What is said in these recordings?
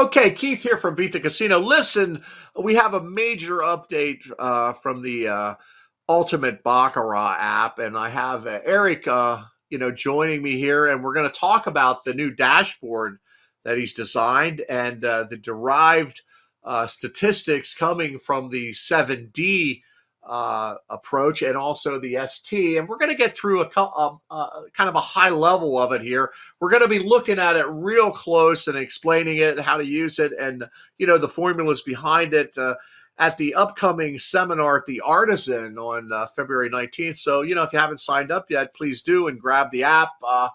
Okay, Keith here from Beat the Casino. Listen, we have a major update uh, from the uh, Ultimate Baccarat app, and I have uh, Eric, you know, joining me here, and we're going to talk about the new dashboard that he's designed and uh, the derived uh, statistics coming from the 7D uh, approach and also the ST. And we're going to get through a, a, a, kind of a high level of it here. We're going to be looking at it real close and explaining it, how to use it, and you know the formulas behind it. Uh, at the upcoming seminar at the Artisan on uh, February 19th. So, you know, if you haven't signed up yet, please do and grab the app. Uh,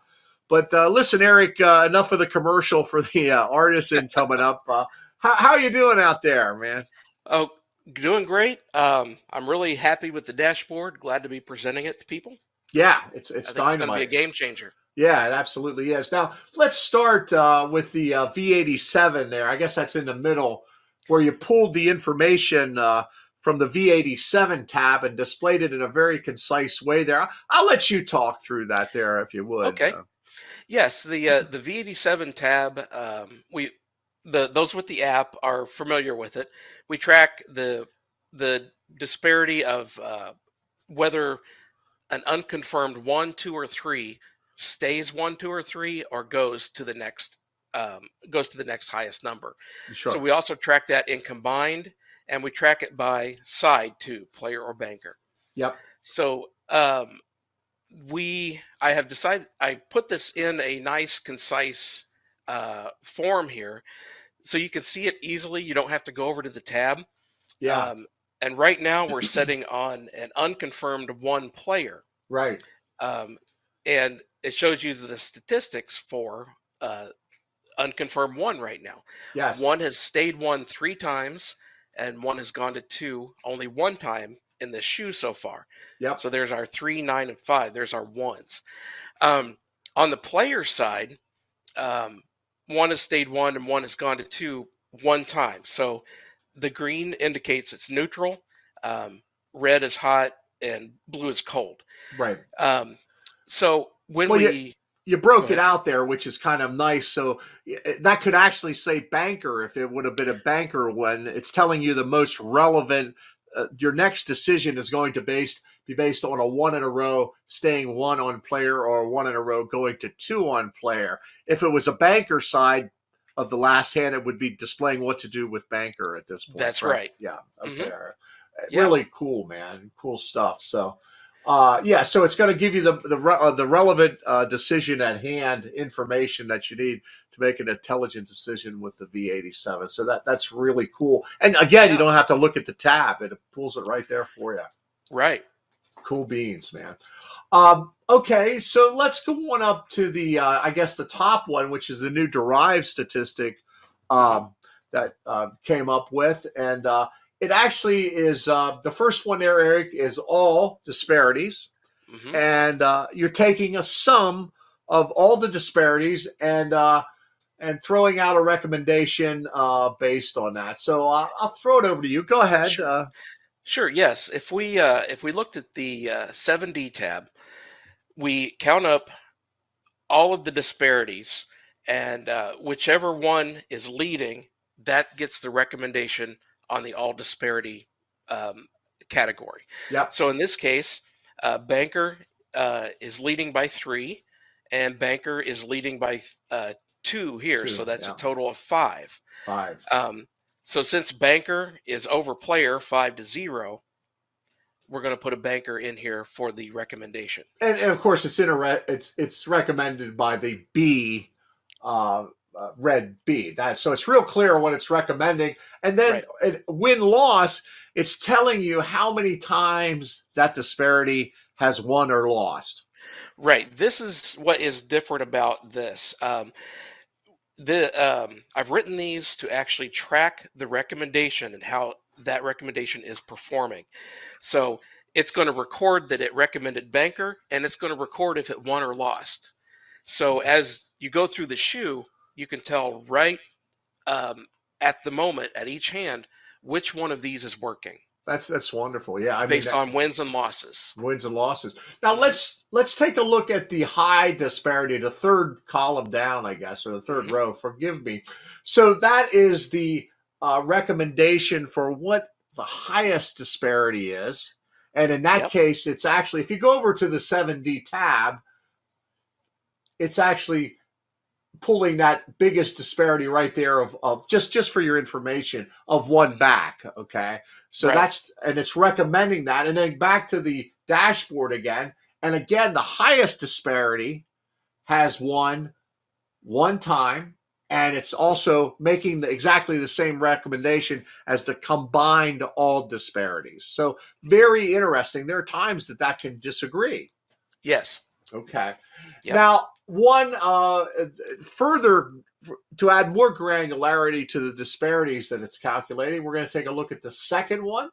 but uh, listen, Eric, uh, enough of the commercial for the uh, Artisan coming up. Uh, how, how you doing out there, man? Oh, doing great. Um, I'm really happy with the dashboard. Glad to be presenting it to people. Yeah, it's it's think it's going to be a game changer. Yeah, it absolutely is. Now let's start uh, with the uh, V87. There, I guess that's in the middle where you pulled the information uh, from the V87 tab and displayed it in a very concise way. There, I'll let you talk through that there if you would. Okay. Yes, the uh, the V87 tab. Um, we the those with the app are familiar with it. We track the the disparity of uh, whether an unconfirmed one, two, or three stays one, two, or three, or goes to the next um, goes to the next highest number. Sure. So we also track that in combined, and we track it by side too, player or banker. Yep. So um, we, I have decided, I put this in a nice, concise uh, form here so you can see it easily. You don't have to go over to the tab. Yeah. Um, and right now we're setting on an unconfirmed one player. Right. Um, and it shows you the statistics for uh, unconfirmed one right now. Yes. One has stayed one three times, and one has gone to two only one time in the shoe so far. Yep. So there's our three, nine, and five. There's our ones. Um, on the player side, um, one has stayed one and one has gone to two one time. So the green indicates it's neutral, um, red is hot, and blue is cold. Right. Um, so when well, we you broke it out there, which is kind of nice. So that could actually say banker if it would have been a banker when it's telling you the most relevant. Uh, your next decision is going to based be based on a one in a row staying one on player or one in a row going to two on player. If it was a banker side of the last hand, it would be displaying what to do with banker at this point. That's right. right. Yeah. Okay. Mm-hmm. Really yeah. cool, man. Cool stuff. So. Uh, yeah, so it's going to give you the the, uh, the relevant uh, decision at hand information that you need to make an intelligent decision with the V87. So that that's really cool. And again, yeah. you don't have to look at the tab; it pulls it right there for you. Right. Cool beans, man. Um, okay, so let's go on up to the uh, I guess the top one, which is the new derived statistic um, that uh, came up with, and uh, it actually is uh, the first one there, Eric, is all disparities. Mm-hmm. And uh, you're taking a sum of all the disparities and uh, and throwing out a recommendation uh, based on that. So I'll throw it over to you. Go ahead. Sure. Sure yes. If we uh, if we looked at the uh, 7D tab, we count up all of the disparities, and uh, whichever one is leading, that gets the recommendation on the all disparity um, category. Yeah. So in this case, uh, Banker uh, is leading by three, and Banker is leading by uh, two here. Two, so that's yeah. a total of five. Five. Um, so since Banker is over player five to zero, we're going to put a banker in here for the recommendation. And, and of course, it's in a re- it's it's recommended by the B uh, uh, red B. That so it's real clear what it's recommending, and then right. win loss. It's telling you how many times that disparity has won or lost. Right. This is what is different about this. Um, the um, I've written these to actually track the recommendation and how that recommendation is performing. So it's going to record that it recommended banker, and it's going to record if it won or lost. So as you go through the shoe, you can tell right um, at the moment at each hand which one of these is working. That's that's wonderful. Yeah, I based mean, on wins and losses. wins and losses. Now let's let's take a look at the high disparity, the third column down, I guess, or the 3rd Mhm. row. Forgive me. So that is the uh, recommendation for what the highest disparity is, and in that Yep. case, it's actually if you go over to the seven D tab, it's actually pulling that biggest disparity right there of, of just just for your information of one mm-hmm. back okay? So Right. that's and it's recommending that and then back to the dashboard again and again the highest disparity has won one time and it's also making the, exactly the same recommendation as the combined all disparities. So very interesting. There are times that that can disagree. Yes. Okay. Yep. Now, one uh, further to add more granularity to the disparities that it's calculating, we're going to take a look at the second one,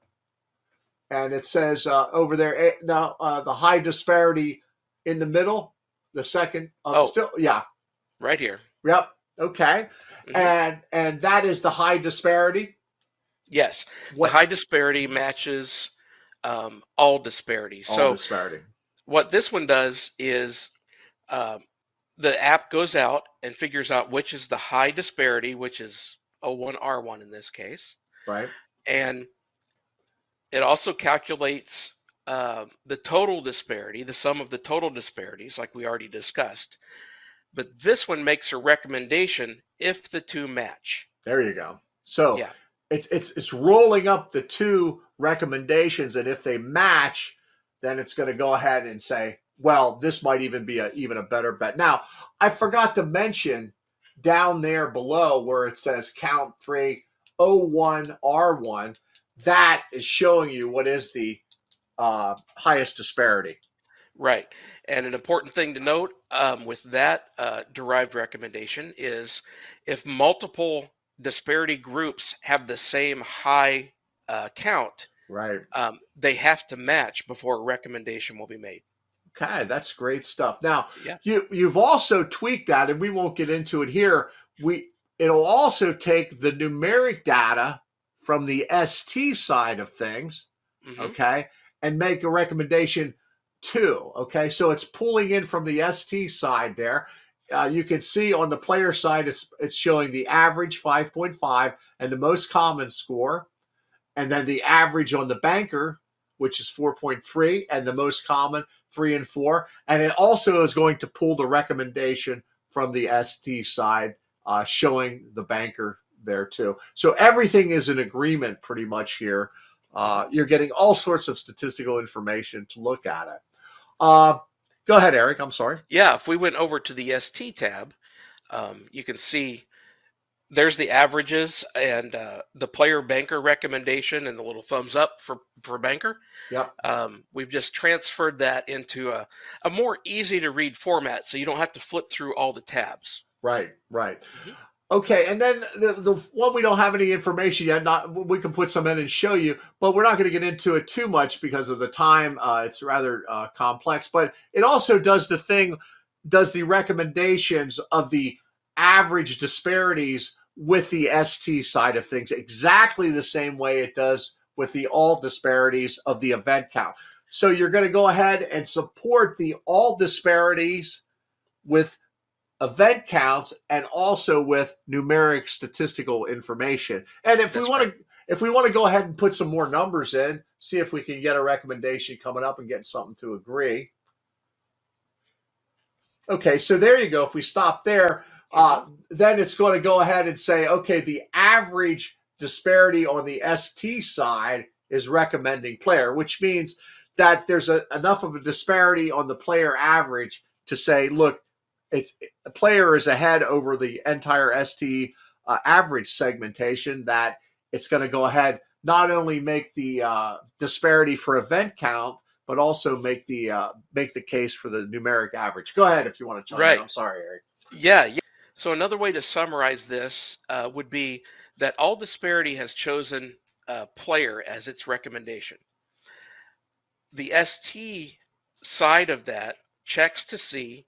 and it says uh, over there eh, now uh, the high disparity in the middle. The second, uh, Oh. still, yeah, Right here. yep, okay, Mhm. and and that is the high disparity. yes. What The high disparity matches um, all disparities. all so disparity? What this one does is um, the app goes out and figures out which is the high disparity, which is O1R1 in this case, Right. and it also calculates um the total disparity, the sum of the total disparities, like we already discussed. But this one makes a recommendation if the two match. There you go. So Yeah. it's it's it's rolling up the two recommendations, and if they match, then it's going to go ahead and say, well, this might even be a even a better bet. Now, I forgot to mention down there below where it says count three O one R one. That is showing you what is the uh, highest disparity. Right. And an important thing to note um, with that uh, derived recommendation is if multiple disparity groups have the same high uh, count, Right. um, they have to match before a recommendation will be made. Okay, that's great stuff. Now, Yeah. you you've also tweaked that, and we won't get into it here. We it'll also take the numeric data from the ST side of things, Mhm. okay, and make a recommendation too. Okay, so it's pulling in from the ST side there. Uh, you can see on the player side, it's it's showing the average 5.5 and the most common score, and then the average on the banker, which is 4.3, and the most common three and four. And it also is going to pull the recommendation from the ST side, uh, showing the banker there too. So everything is in agreement pretty much here. Uh, you're getting all sorts of statistical information to look at it. Uh, go ahead, Eric. I'm sorry. Yeah, if we went over to the ST tab, um, you can see there's the averages and uh, the player banker recommendation and the little thumbs up for, for banker. Yep. Um, we've just transferred that into a, a more easy to read format so you don't have to flip through all the tabs. Right, right. Mhm. Okay, and then the the one we don't have any information yet. Not we can put some in and show you, but we're not going to get into it too much because of the time. Uh, it's rather uh, complex, but it also does the thing, does the recommendations of the average disparities with the ST side of things exactly the same way it does with the all disparities of the event count. So you're going to go ahead and support the all disparities with event counts and also with numeric statistical information. And if That's we want to if we want to go ahead and put some more numbers in, see if we can get a recommendation coming up and get something to agree. Okay, so there you go. If we stop there, uh, then it's going to go ahead and say, okay, the average disparity on the ST side is recommending player, which means that there's a, enough of a disparity on the player average to say, look, it's the player is ahead over the entire ST uh, average segmentation that it's going to go ahead not only make the uh, disparity for event count but also make the uh, make the case for the numeric average. Go ahead if you want to chime Right. in. I'm sorry, Eric. Yeah, yeah. So another way to summarize this uh, would be that all disparity has chosen uh, player as its recommendation. The ST side of that checks to see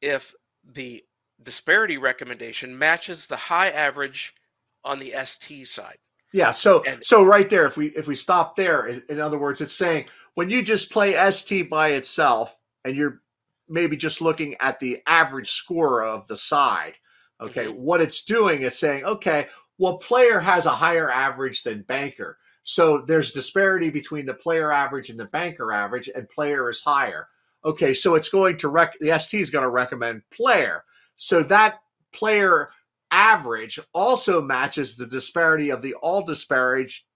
if the disparity recommendation matches the high average on the ST side. Yeah. So and, so right there, if we if we stop there, in, in other words, it's saying when you just play ST by itself and you're maybe just looking at the average score of the side. Okay, mm-hmm. what it's doing is saying, okay, well, player has a higher average than banker. So there's disparity between the player average and the banker average, and player is higher. Okay, so it's going to rec the ST is going to recommend player. So that player average also matches the disparity of the all disparage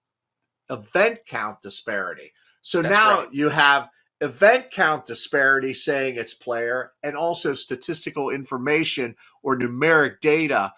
event count disparity. So That's now right. you have event count disparity saying it's player and also statistical information or numeric data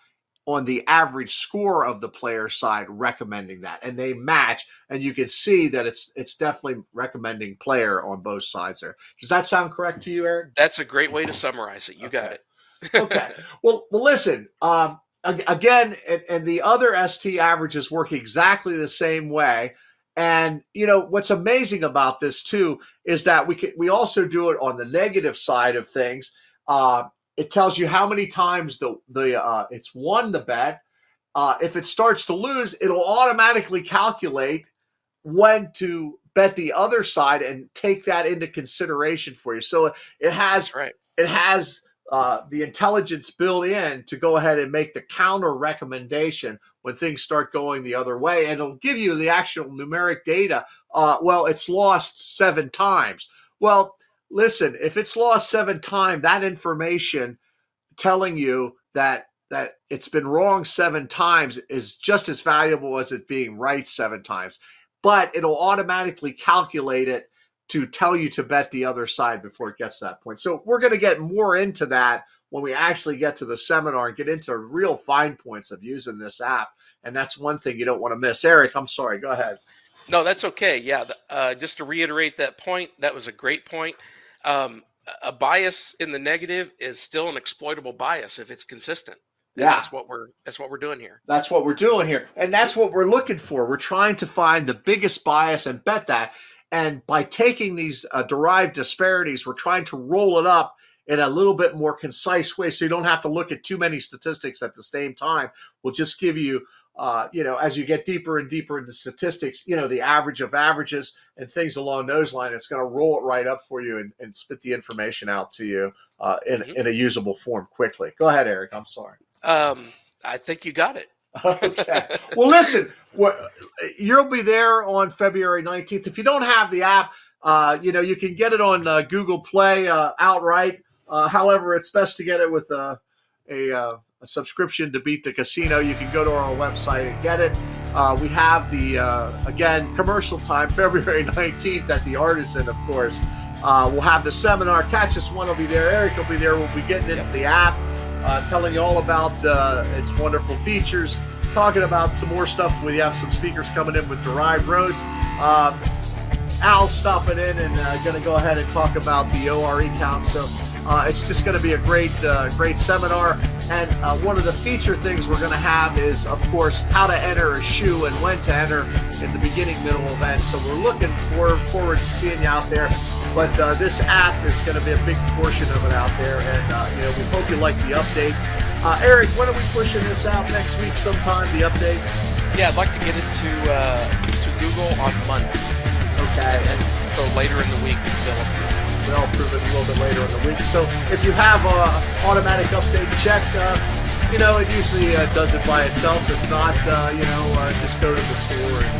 on the average score of the player side recommending that. And they match and you can see that it's it's definitely recommending player on both sides there. Does that sound correct to you eric? That's a great way to summarize it. You okay. got it. Okay. Well, well listen um, again and, and the other st averages work exactly the same way and you know what's amazing about this too is that we can we also do it on the negative side of things. Uh, it tells you how many times the the uh, it's won the bet. Uh, if it starts to lose, it'll automatically calculate when to bet the other side and take that into consideration for you. So it has right. it has uh, the intelligence built in to go ahead and make the counter recommendation when things start going the other way. And it'll give you the actual numeric data. Uh, well, it's lost seven times. Well, listen, if it's lost seven times, that information telling you that that it's been wrong seven times is just as valuable as it being right seven times. But it'll automatically calculate it to tell you to bet the other side before it gets to that point. So we're going to get more into that when we actually get to the seminar and get into real fine points of using this app. And that's one thing you don't want to miss. Eric, I'm sorry. Go ahead. No, that's okay. Yeah. Uh, just to reiterate that point, that was a great point. Um, a bias in the negative is still an exploitable bias if it's consistent. And yeah, that's what we're that's what we're doing here. That's what we're doing here, and that's what we're looking for. We're trying to find the biggest bias and bet that. And by taking these uh, derived disparities, we're trying to roll it up in a little bit more concise way so you don't have to look at too many statistics at the same time. We'll just give you, uh, you know, as you get deeper and deeper into statistics, you know, the average of averages and things along those lines. It's going to roll it right up for you and, and spit the information out to you uh, in, mm-hmm. in a usable form quickly. Go ahead, Eric. I'm sorry. Um, I think you got it. Okay. Well, listen, you'll be there on February 19th. If you don't have the app, uh, you know, you can get it on uh, Google Play uh, outright. Uh, however, it's best to get it with a, a, uh, a, subscription to Beat the Casino. You can go to our website and get it. Uh, we have the, again, commercial time, February 19th at the Artisan, of course. we'll have the seminar. Catch us one will be there. Eric will be there. We'll be getting into the app uh, telling you all about uh, its wonderful features, talking about some more stuff. We have some speakers coming in with Derived Roads. Um, Al's stopping in and uh, going to go ahead and talk about the ORE count. So uh, it's just going to be a great, uh, great seminar. And uh, one of the feature things we're going to have is, of course, how to enter a shoe and when to enter in the beginning, middle event. So we're looking forward, forward to seeing you out there. But uh, this app is going to be a big portion of it out there, and uh, you know we hope you like the update. Uh, Eric, when are we pushing this out next week? Sometime the update. Yeah, I'd like to get it to uh, to Google on Monday. Okay. And so later in the week they'll approve. They'll approve it a little bit later in the week. So if you have a automatic update check, uh, you know it usually uh, does it by itself. If not, you know just go to the store and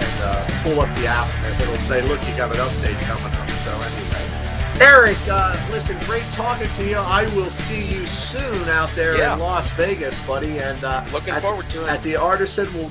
and pull up the app, and it'll say, "Look, you got an update coming up." So anyway, Eric, uh, listen, great talking to you. I will see you soon out there yeah. in Las Vegas, buddy. And uh, looking at, forward to it at the Artisan. We'll